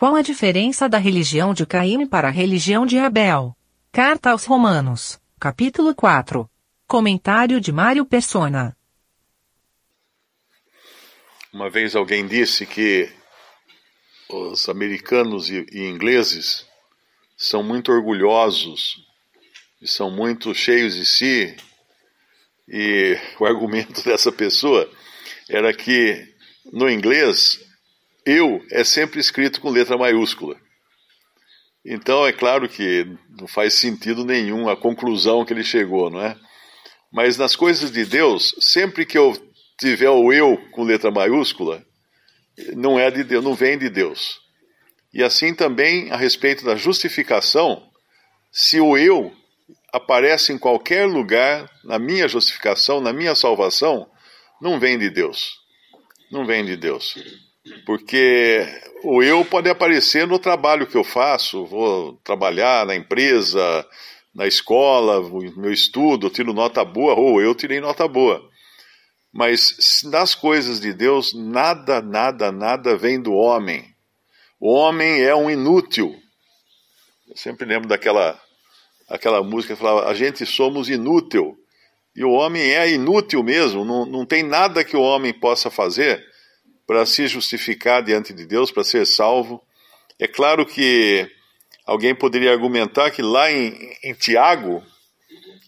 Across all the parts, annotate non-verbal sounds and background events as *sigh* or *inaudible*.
Qual a diferença da religião de Caim para a religião de Abel? Carta aos Romanos, capítulo 4. Comentário de Mário Persona. Uma vez alguém disse que os americanos e, e ingleses são muito orgulhosos e são muito cheios de si. E o argumento *laughs* dessa pessoa era que no inglês eu é sempre escrito com letra maiúscula. Então é claro que não faz sentido nenhum a conclusão que ele chegou, não é? Mas nas coisas de Deus, sempre que eu tiver o eu com letra maiúscula, não é de Deus, não vem de Deus. E assim também a respeito da justificação, se o eu aparece em qualquer lugar na minha justificação, na minha salvação, não vem de Deus. Não vem de Deus. Porque o eu pode aparecer no trabalho que eu faço, vou trabalhar na empresa, na escola, meu estudo, tiro nota boa, ou eu tirei nota boa. Mas nas coisas de Deus, nada, nada, nada vem do homem. O homem é um inútil. Eu sempre lembro daquela aquela música que falava: a gente somos inútil. E o homem é inútil mesmo, não, não tem nada que o homem possa fazer para se justificar diante de Deus, para ser salvo. É claro que alguém poderia argumentar que lá em, em Tiago,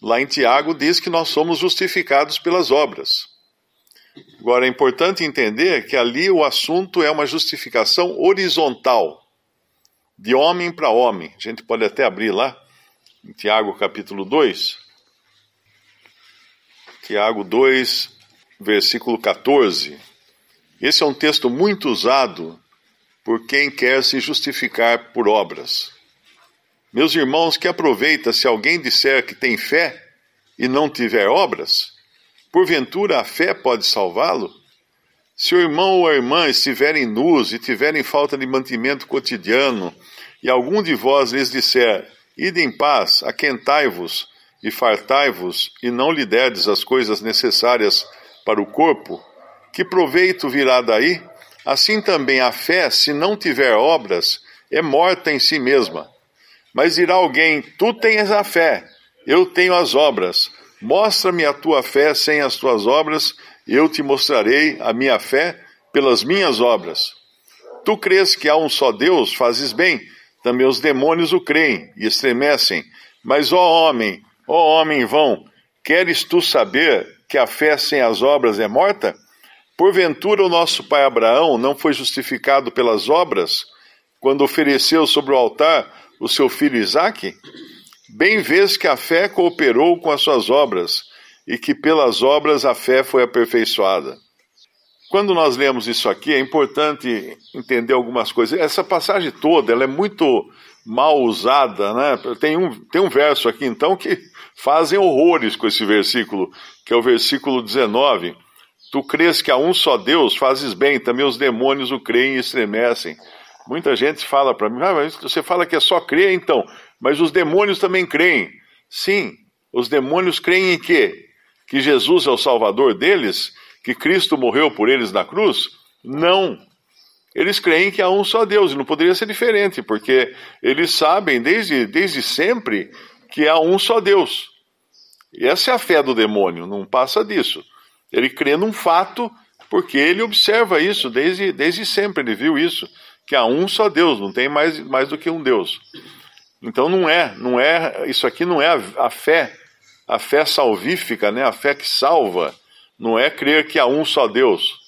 lá em Tiago diz que nós somos justificados pelas obras. Agora é importante entender que ali o assunto é uma justificação horizontal, de homem para homem. A gente pode até abrir lá, em Tiago capítulo 2. Tiago 2, versículo 14. Esse é um texto muito usado por quem quer se justificar por obras. Meus irmãos, que aproveita se alguém disser que tem fé e não tiver obras? Porventura a fé pode salvá-lo? Se o irmão ou a irmã estiverem nus e tiverem falta de mantimento cotidiano, e algum de vós lhes disser: Ide em paz, aquentai-vos e fartai-vos, e não lhe derdes as coisas necessárias para o corpo, que proveito virá daí? Assim também a fé, se não tiver obras, é morta em si mesma. Mas dirá alguém: Tu tens a fé, eu tenho as obras. Mostra-me a tua fé sem as tuas obras, eu te mostrarei a minha fé pelas minhas obras. Tu crês que há um só Deus, fazes bem. Também os demônios o creem e estremecem. Mas, ó homem, ó homem vão, queres tu saber que a fé sem as obras é morta? Porventura o nosso pai Abraão não foi justificado pelas obras quando ofereceu sobre o altar o seu filho Isaque? Bem vês que a fé cooperou com as suas obras e que pelas obras a fé foi aperfeiçoada. Quando nós lemos isso aqui, é importante entender algumas coisas. Essa passagem toda ela é muito mal usada, né? Tem um, tem um verso aqui então que fazem horrores com esse versículo, que é o versículo 19 Tu crês que há um só Deus, fazes bem, também os demônios o creem e estremecem. Muita gente fala para mim, ah, mas você fala que é só crer então, mas os demônios também creem. Sim, os demônios creem em quê? Que Jesus é o Salvador deles? Que Cristo morreu por eles na cruz? Não. Eles creem que há um só Deus, e não poderia ser diferente, porque eles sabem desde, desde sempre que há um só Deus. E essa é a fé do demônio, não passa disso. Ele crê num fato porque ele observa isso desde, desde sempre, ele viu isso, que há um só Deus, não tem mais, mais do que um Deus. Então não é, não é, isso aqui não é a, a fé, a fé salvífica, né, a fé que salva, não é crer que há um só Deus.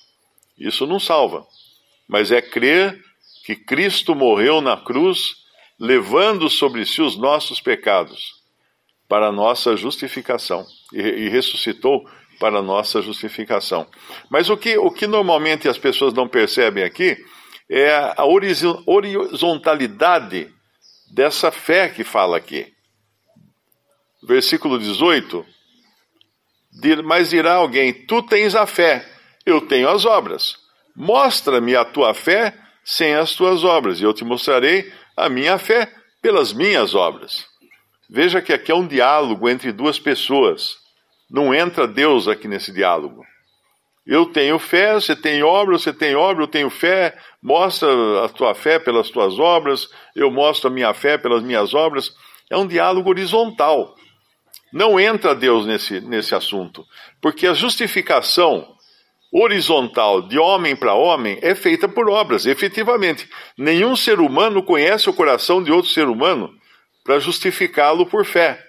Isso não salva. Mas é crer que Cristo morreu na cruz, levando sobre si os nossos pecados, para nossa justificação, e, e ressuscitou para nossa justificação. Mas o que, o que normalmente as pessoas não percebem aqui é a horizontalidade dessa fé que fala aqui. Versículo 18: Mas dirá alguém: Tu tens a fé, eu tenho as obras. Mostra-me a tua fé sem as tuas obras, e eu te mostrarei a minha fé pelas minhas obras. Veja que aqui é um diálogo entre duas pessoas. Não entra Deus aqui nesse diálogo. Eu tenho fé, você tem obra, você tem obra, eu tenho fé, mostra a tua fé pelas tuas obras, eu mostro a minha fé pelas minhas obras. É um diálogo horizontal. Não entra Deus nesse, nesse assunto, porque a justificação horizontal de homem para homem é feita por obras, efetivamente. Nenhum ser humano conhece o coração de outro ser humano para justificá-lo por fé.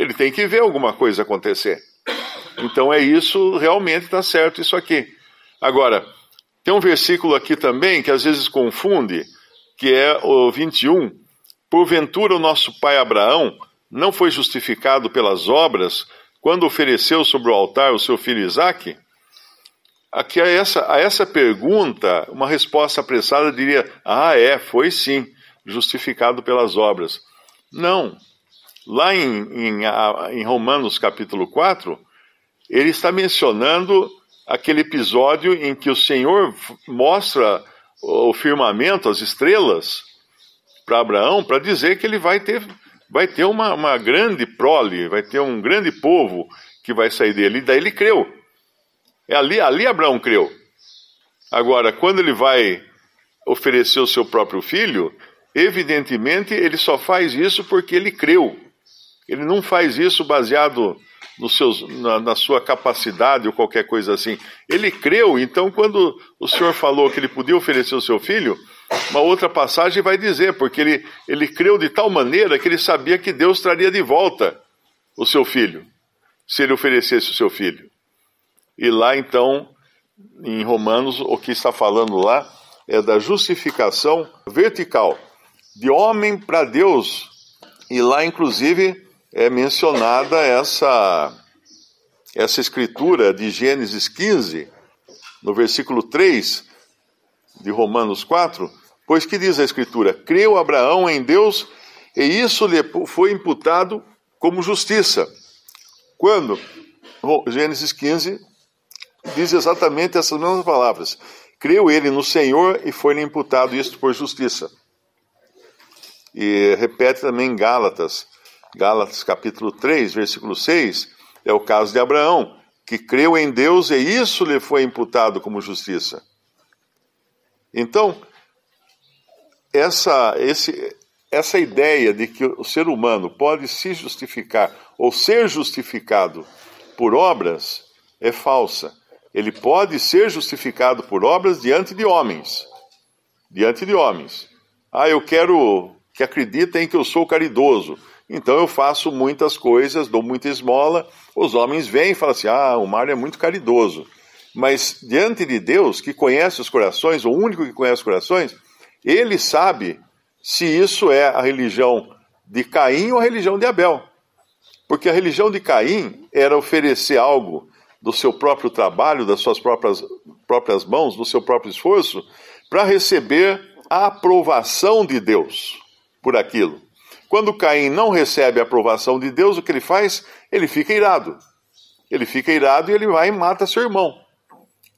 Ele tem que ver alguma coisa acontecer. Então é isso, realmente está certo isso aqui. Agora, tem um versículo aqui também que às vezes confunde, que é o 21. Porventura o nosso pai Abraão não foi justificado pelas obras quando ofereceu sobre o altar o seu filho Isaque? Aqui a essa, a essa pergunta, uma resposta apressada diria: ah, é, foi sim, justificado pelas obras. Não. Lá em, em, em Romanos capítulo 4, ele está mencionando aquele episódio em que o Senhor mostra o firmamento, as estrelas, para Abraão, para dizer que ele vai ter, vai ter uma, uma grande prole, vai ter um grande povo que vai sair dele. E daí ele creu. É ali, ali Abraão creu. Agora, quando ele vai oferecer o seu próprio filho, evidentemente ele só faz isso porque ele creu. Ele não faz isso baseado seus, na, na, sua capacidade ou qualquer coisa assim. Ele creu, então, quando o Senhor falou que ele podia oferecer o seu filho, uma outra passagem vai dizer, porque ele, ele creu de tal maneira que ele sabia que Deus traria de volta o seu filho, se ele oferecesse o seu filho. E lá, então, em Romanos, o que está falando lá é da justificação vertical, de homem para Deus. E lá, inclusive, é mencionada essa, essa escritura de Gênesis 15, no versículo 3 de Romanos 4, pois que diz a escritura: Creu Abraão em Deus e isso lhe foi imputado como justiça. Quando? Gênesis 15 diz exatamente essas mesmas palavras. Creu ele no Senhor e foi-lhe imputado isto por justiça. E repete também em Gálatas Gálatas capítulo 3, versículo 6, é o caso de Abraão, que creu em Deus e isso lhe foi imputado como justiça. Então, essa, esse, essa ideia de que o ser humano pode se justificar ou ser justificado por obras é falsa. Ele pode ser justificado por obras diante de homens. Diante de homens. Ah, eu quero que acreditem que eu sou caridoso. Então eu faço muitas coisas, dou muita esmola. Os homens vêm e falam assim: ah, o Mário é muito caridoso. Mas diante de Deus, que conhece os corações, o único que conhece os corações, ele sabe se isso é a religião de Caim ou a religião de Abel. Porque a religião de Caim era oferecer algo do seu próprio trabalho, das suas próprias, próprias mãos, do seu próprio esforço, para receber a aprovação de Deus por aquilo. Quando Caim não recebe a aprovação de Deus, o que ele faz? Ele fica irado. Ele fica irado e ele vai e mata seu irmão.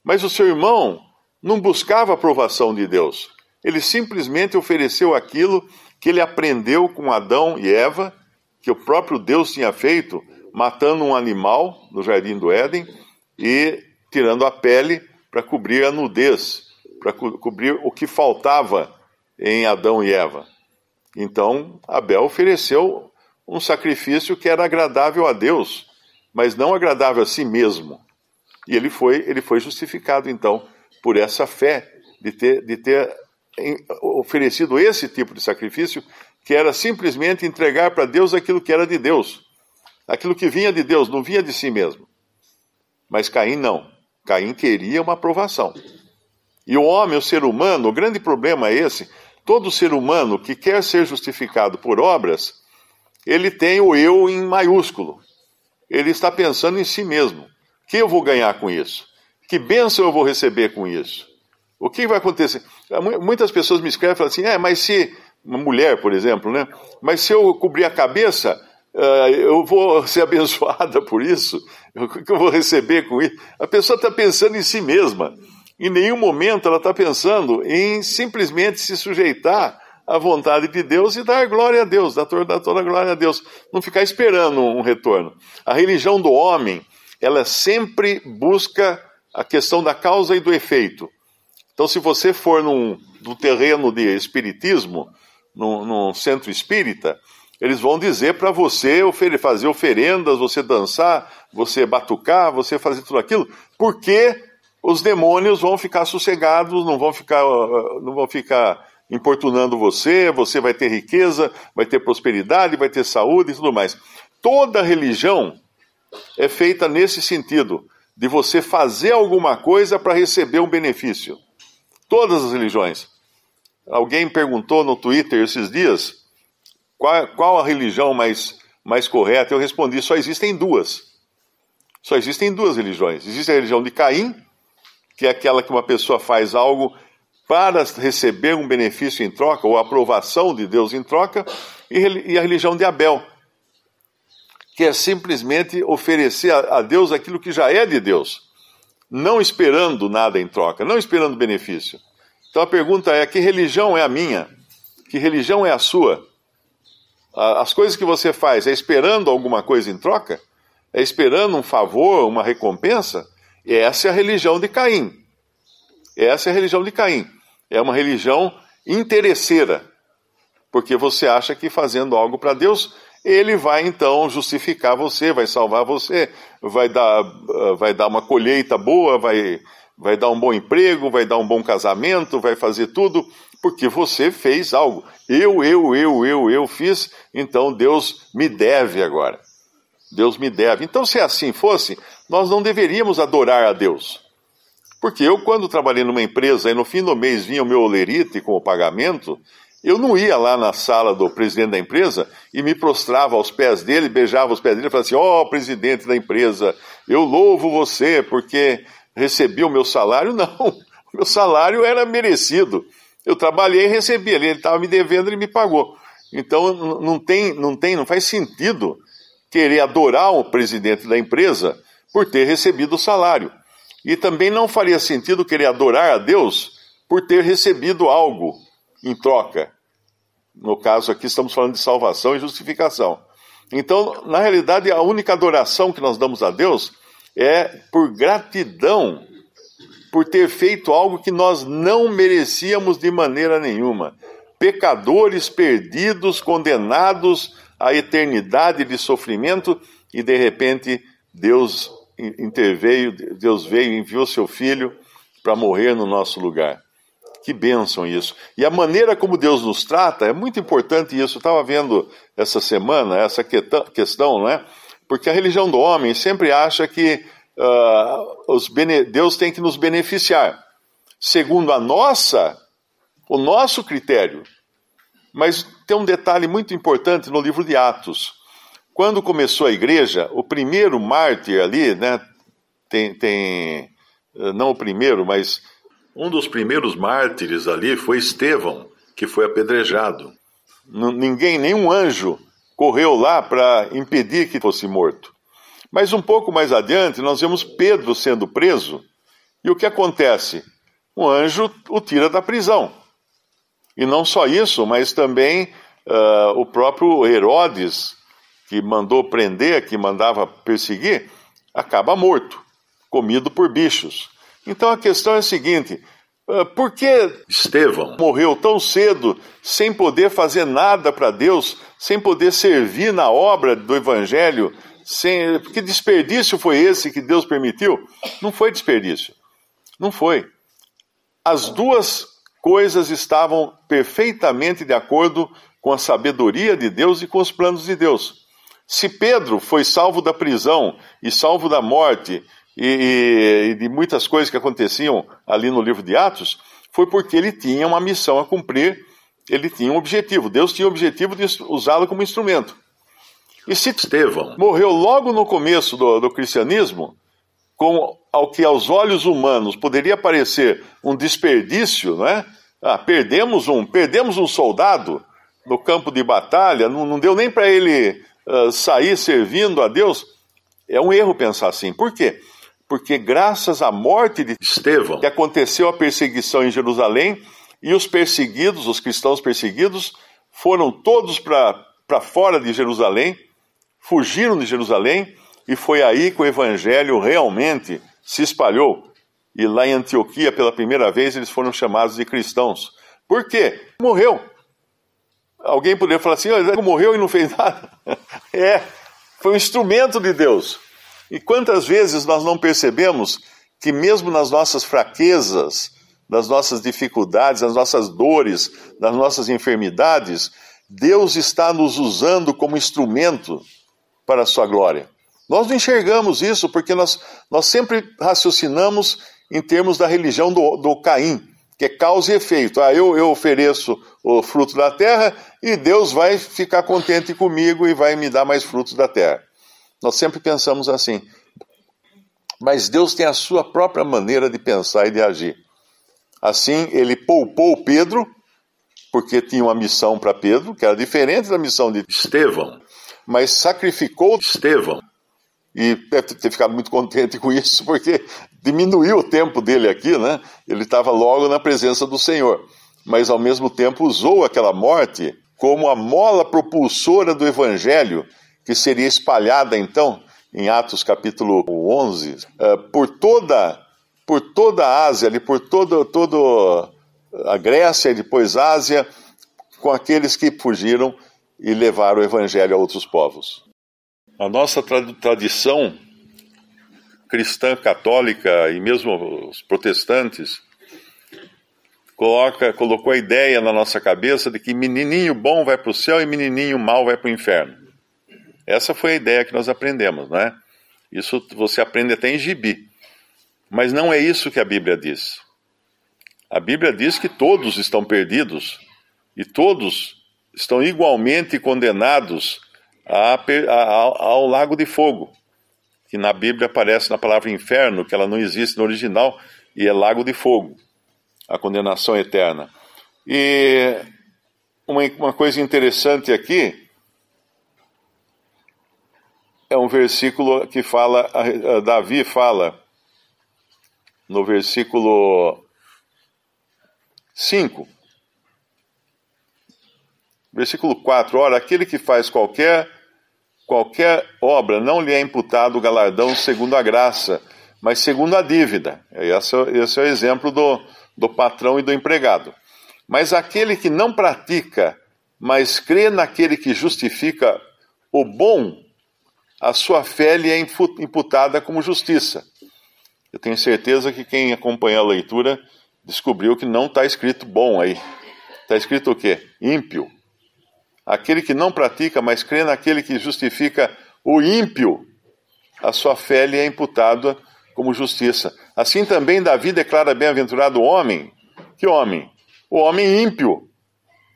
Mas o seu irmão não buscava a aprovação de Deus. Ele simplesmente ofereceu aquilo que ele aprendeu com Adão e Eva, que o próprio Deus tinha feito, matando um animal no jardim do Éden e tirando a pele para cobrir a nudez, para co cobrir o que faltava em Adão e Eva. Então, Abel ofereceu um sacrifício que era agradável a Deus, mas não agradável a si mesmo. E ele foi, ele foi justificado, então, por essa fé de ter, de ter oferecido esse tipo de sacrifício, que era simplesmente entregar para Deus aquilo que era de Deus. Aquilo que vinha de Deus, não vinha de si mesmo. Mas Caim não. Caim queria uma aprovação. E o homem, o ser humano, o grande problema é esse, Todo ser humano que quer ser justificado por obras, ele tem o eu em maiúsculo. Ele está pensando em si mesmo. O que eu vou ganhar com isso? Que bênção eu vou receber com isso? O que vai acontecer? Muitas pessoas me escrevem e falam assim: é, mas se. Uma mulher, por exemplo, né? Mas se eu cobrir a cabeça, uh, eu vou *laughs* ser abençoada por isso? O que eu vou receber com isso? A pessoa está pensando em si mesma. Em nenhum momento ela está pensando em simplesmente se sujeitar à vontade de Deus e dar glória a Deus, dar toda, a glória a Deus. Não ficar esperando um retorno. A religião do homem, ela sempre busca a questão da causa e do efeito. Então, se você for num, num terreno de espiritismo, num, num centro espírita, eles vão dizer para você fazer oferendas, você dançar, você batucar, você fazer tudo aquilo, porque os demônios vão ficar sossegados, não vão ficar, não vão ficar importunando você, você vai ter riqueza, vai ter prosperidade, vai ter saúde e tudo mais. Toda religião é feita nesse sentido, de você fazer alguma coisa para receber um benefício. Todas as religiões. Alguém perguntou no Twitter esses dias qual, qual a religião mais, mais correta. Eu respondi: só existem duas. Só existem duas religiões. Existe a religião de Caim, que é aquela que uma pessoa faz algo para receber um benefício em troca, ou aprovação de Deus em troca, e a religião de Abel, que é simplesmente oferecer a Deus aquilo que já é de Deus, não esperando nada em troca, não esperando benefício. Então a pergunta é: que religião é a minha? Que religião é a sua? As coisas que você faz é esperando alguma coisa em troca? É esperando um favor, uma recompensa? Essa é a religião de Caim. Essa é a religião de Caim. É uma religião interesseira, porque você acha que fazendo algo para Deus, ele vai então justificar você, vai salvar você, vai dar, ah, vai dar uma colheita boa, vai, vai dar um bom emprego, vai dar um bom casamento, vai fazer tudo, porque você fez algo. Eu, eu, eu, eu, eu fiz, então Deus me deve agora. Deus me deve. Então, se assim fosse, nós não deveríamos adorar a Deus. Porque eu, quando trabalhei numa empresa e no fim do mês vinha o meu olerite com o pagamento, eu não ia lá na sala do presidente da empresa e me prostrava aos pés dele, beijava os pés dele e falava assim: Ó, oh, presidente da empresa, eu louvo você porque recebi o meu salário. *laughs* Não, o meu salário era merecido. Eu trabalhei e recebi, ele estava me devendo e me pagou. Então não tem, não tem, não faz sentido querer adorar o presidente da empresa por ter recebido o salário. E também não faria sentido querer adorar a Deus por ter recebido algo em troca. No caso aqui, estamos falando de salvação e justificação. Então, na realidade, a única adoração que nós damos a Deus é por gratidão por ter feito algo que nós não merecíamos de maneira nenhuma. Pecadores perdidos, condenados à eternidade de sofrimento, e de repente Deus interveio, Deus veio enviou seu filho para morrer no nosso lugar. Que bênção isso. E a maneira como Deus nos trata é muito importante isso. Eu estava vendo essa semana essa questão, não é? Porque a religião do homem sempre acha que uh, Deus tem que nos beneficiar, segundo a nossa, o nosso critério. Mas tem um detalhe muito importante no livro de Atos. Quando começou a igreja, o primeiro mártir ali, né, tem, tem eh, não o primeiro, mas um dos primeiros mártires ali foi Estevão, que foi apedrejado. Ninguém, nenhum anjo correu lá para impedir que fosse morto. Mas um pouco mais adiante, nós vemos Pedro sendo preso, e o que acontece? Um anjo o tira da prisão. E não só isso, mas também uh, o próprio Herodes que mandou prender, que mandava perseguir, acaba morto, comido por bichos. Então a questão é a seguinte: ah, por que Estevão morreu tão cedo, sem poder fazer nada para Deus, sem poder servir na obra do Evangelho? Sem... Que desperdício foi esse que Deus permitiu? Não foi desperdício. Não foi. As duas coisas estavam perfeitamente de acordo com a sabedoria de Deus e com os planos de Deus. Se Pedro foi salvo da prisão e salvo da morte e, e, de muitas coisas que aconteciam ali no livro de Atos, foi porque ele tinha uma missão a cumprir, ele tinha um objetivo. Deus tinha o objetivo de usá-lo como instrumento. E se Estevão morreu logo no começo do, do cristianismo, com ao que aos olhos humanos poderia parecer um desperdício, não é? Ah, perdemos um, perdemos um soldado no campo de batalha, não, não deu nem para ele uh, sair servindo a Deus, é um erro pensar assim. Por quê? Porque graças à morte de Estevão, que aconteceu a perseguição em Jerusalém, e os perseguidos, os cristãos perseguidos, foram todos para fora de Jerusalém, fugiram de Jerusalém, e foi aí que o evangelho realmente se espalhou e lá em Antioquia, pela primeira vez, eles foram chamados de cristãos. Por quê? Morreu. Alguém poderia falar assim: oh, morreu e não fez nada. *laughs* é, foi um instrumento de Deus. E quantas vezes nós não percebemos que, mesmo nas nossas fraquezas, nas nossas dificuldades, nas nossas dores, nas nossas enfermidades, Deus está nos usando como instrumento para a sua glória. Nós não enxergamos isso porque nós, nós sempre raciocinamos em termos da religião do, do Caim, que é causa e efeito. Ah, eu, eu ofereço o fruto da terra e Deus vai ficar contente comigo e vai me dar mais frutos da terra. Nós sempre pensamos assim. Mas Deus tem a sua própria maneira de pensar e de agir. Assim, ele poupou Pedro, porque tinha uma missão para Pedro, que era diferente da missão de Estevão, mas sacrificou Estevão e deve ter ficado muito contente com isso, *laughs* porque diminuiu o tempo dele aqui, né? Ele estava logo na presença do Senhor, mas ao mesmo tempo usou aquela morte como a mola propulsora do evangelho, que seria espalhada então, em Atos capítulo 11, eh, por toda, por toda a Ásia, ali, por toda, toda a Grécia e depois Ásia, com aqueles que fugiram e levaram o evangelho a outros povos. A nossa tradição cristã católica e mesmo os protestantes coloca, colocou a ideia na nossa cabeça de que menininho bom vai para o céu e menininho mau vai para o inferno. Essa foi a ideia que nós aprendemos, não é? Isso você aprende até em gibi. Mas não é isso que a Bíblia diz. A Bíblia diz que todos estão perdidos e todos estão igualmente condenados ao lago de fogo, que na Bíblia aparece na palavra inferno, que ela não existe no original, e é lago de fogo, a condenação eterna. E uma, uma coisa interessante aqui é um versículo que fala, Davi fala, no versículo 5, Versículo 4: Ora, aquele que faz qualquer, qualquer obra não lhe é imputado o galardão segundo a graça, mas segundo a dívida. Esse, é esse é o exemplo do, do patrão e do empregado. Mas aquele que não pratica, mas crê naquele que justifica o bom, a sua fé lhe é imputada como justiça. Eu tenho certeza que quem acompanha a leitura descobriu que não está escrito bom aí. Está escrito o quê? Ímpio. Aquele que não pratica, mas crê naquele que justifica o ímpio, a sua fé lhe é imputada como justiça. Assim também Davi declara bem-aventurado o homem. Que homem? O homem ímpio,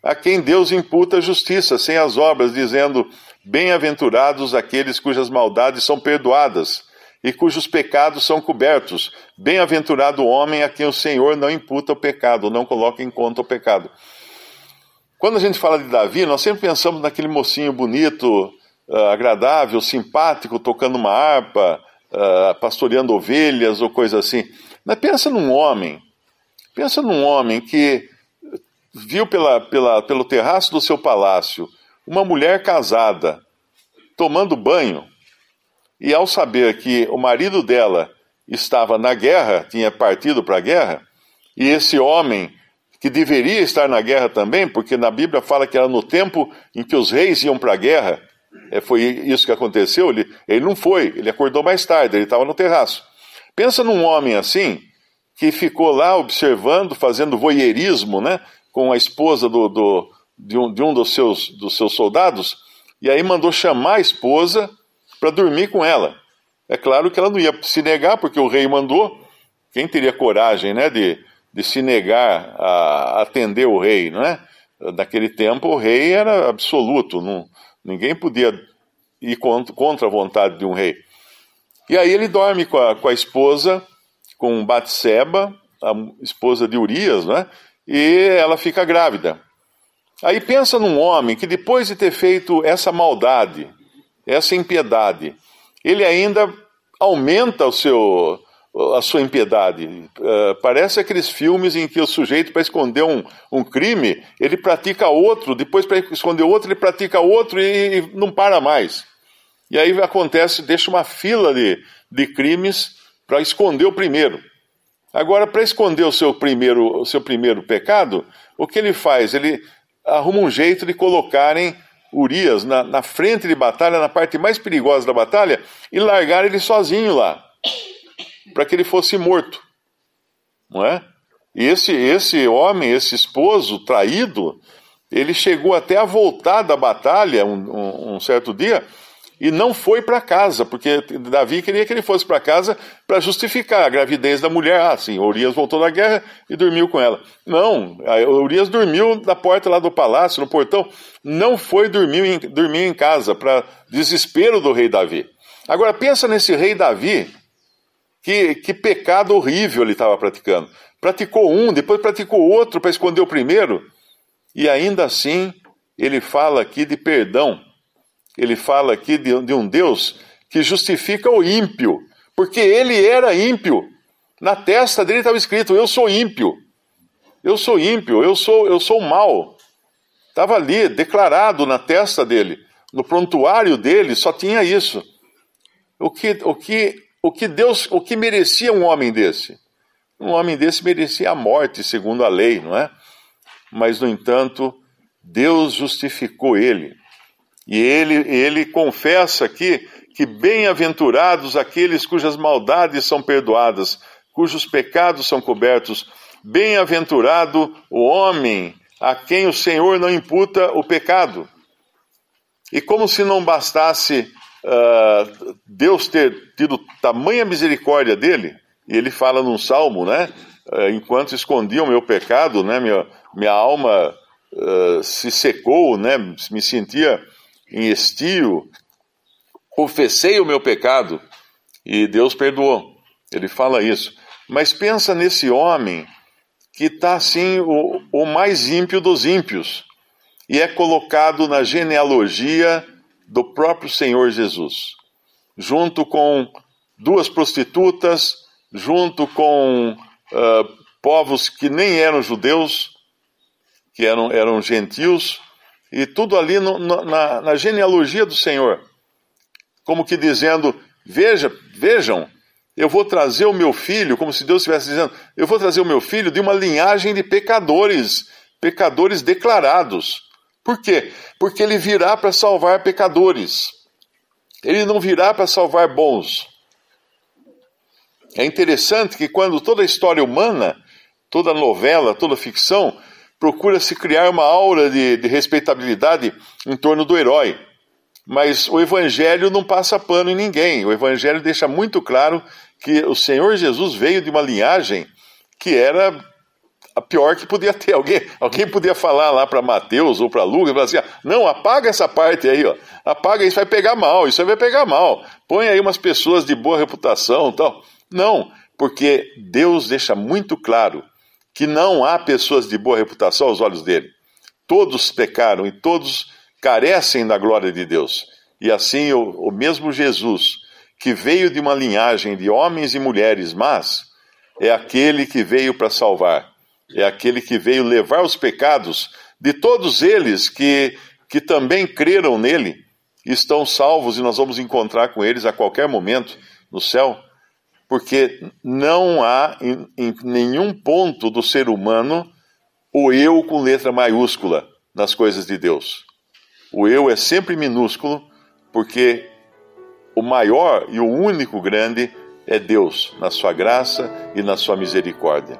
a quem Deus imputa justiça, sem as obras, dizendo: Bem-aventurados aqueles cujas maldades são perdoadas e cujos pecados são cobertos. Bem-aventurado o homem a quem o Senhor não imputa o pecado, não coloca em conta o pecado. Quando a gente fala de Davi, nós sempre pensamos naquele mocinho bonito, uh, agradável, simpático, tocando uma harpa, uh, pastoreando ovelhas ou coisa assim. Mas pensa num homem, pensa num homem que viu pela, pela, pelo terraço do seu palácio uma mulher casada tomando banho, e ao saber que o marido dela estava na guerra, tinha partido para a guerra, e esse homem que deveria estar na guerra também, porque na Bíblia fala que era no tempo em que os reis iam para a guerra. É, foi isso que aconteceu. Ele, ele não foi, ele acordou mais tarde, ele estava no terraço. Pensa num homem assim, que ficou lá observando, fazendo voyeurismo, né, com a esposa do, do, de, um, de um dos seus, dos seus soldados, e aí mandou chamar a esposa para dormir com ela. É claro que ela não ia se negar, porque o rei mandou. Quem teria coragem né, de, de se negar a atender o rei, não é? Naquele tempo o rei era absoluto, não, ninguém podia ir contra a vontade de um rei. E aí ele dorme com a, com a esposa, com Batseba, a esposa de Urias, né? E ela fica grávida. Aí pensa num homem que depois de ter feito essa maldade, essa impiedade, ele ainda aumenta o seu a sua impiedade. Uh, parece aqueles filmes em que o sujeito, para esconder um, um crime, ele pratica outro, depois, para esconder outro, ele pratica outro e, e, não para mais. E aí acontece, deixa uma fila de, de crimes para esconder o primeiro. Agora, para esconder o seu, primeiro, o seu primeiro pecado, o que ele faz? Ele arruma um jeito de colocarem Urias na, na frente de batalha, na parte mais perigosa da batalha, e largar ele sozinho lá, para que ele fosse morto. Não é? E esse, esse homem, esse esposo traído, ele chegou até a voltar da batalha um, um, um certo dia e não foi para casa, porque Davi queria que ele fosse para casa para justificar a gravidez da mulher. Ah, sim, Urias voltou da guerra e dormiu com ela. Não, Urias dormiu na porta lá do palácio, no portão, não foi dormir em, dormir em casa, para desespero do rei Davi. Agora pensa nesse rei Davi, que, que pecado horrível ele estava praticando. Praticou um, depois praticou outro para esconder o primeiro, e ainda assim ele fala aqui de perdão ele fala aqui de, de um Deus que justifica o ímpio, porque ele era ímpio. Na testa dele estava escrito: Eu sou ímpio. Eu sou ímpio, eu sou, eu sou mal. Estava ali, declarado na testa dele. No prontuário dele só tinha isso. O que, o que, o que Deus, o que merecia um homem desse? Um homem desse merecia a morte, segundo a lei, não é? Mas, no entanto, Deus justificou ele. E ele, ele confessa aqui que bem-aventurados aqueles cujas maldades são perdoadas, cujos pecados são cobertos. Bem-aventurado o homem a quem o Senhor não imputa o pecado. E como se não bastasse uh, Deus ter tido tamanha misericórdia dele, e ele fala num salmo, né? Uh, enquanto escondia o meu pecado, né? Minha, minha alma uh, se secou, né? Me sentia em estio, confessei o meu pecado e Deus perdoou. Ele fala isso. Mas pensa nesse homem que está assim, o, o mais ímpio dos ímpios, e é colocado na genealogia do próprio Senhor Jesus, junto com duas prostitutas, junto com uh, povos que nem eram judeus, que eram, eram gentios, e tudo ali no, na, na genealogia do Senhor. Como que dizendo: Veja, vejam, eu vou trazer o meu filho, como se Deus estivesse dizendo, eu vou trazer o meu filho de uma linhagem de pecadores, pecadores declarados. Por quê? Porque ele virá para salvar pecadores. Ele não virá para salvar bons. É interessante que quando toda a história humana, toda novela, toda ficção procura-se criar uma aura de, de respeitabilidade em torno do herói. Mas o Evangelho não passa pano em ninguém. O Evangelho deixa muito claro que o Senhor Jesus veio de uma linhagem que era a pior que podia ter. Alguém, alguém podia falar lá para Mateus ou para Lucas, falar assim, ah, não, apaga essa parte aí, ó. apaga isso, vai pegar mal, isso aí vai pegar mal. Põe aí umas pessoas de boa reputação tal. Não, porque Deus deixa muito claro que não há pessoas de boa reputação aos olhos dele. Todos pecaram e todos carecem da glória de Deus. E assim o, o mesmo Jesus, que veio de uma linhagem de homens e mulheres mas é aquele que veio para salvar, é aquele que veio levar os pecados de todos eles que, que também creram nele, estão salvos e nós vamos encontrar com eles a qualquer momento no céu porque não há em, em nenhum ponto do ser humano o eu com letra maiúscula nas coisas de Deus. O eu é sempre minúsculo, porque o maior e o único grande é Deus, na sua graça e na sua misericórdia.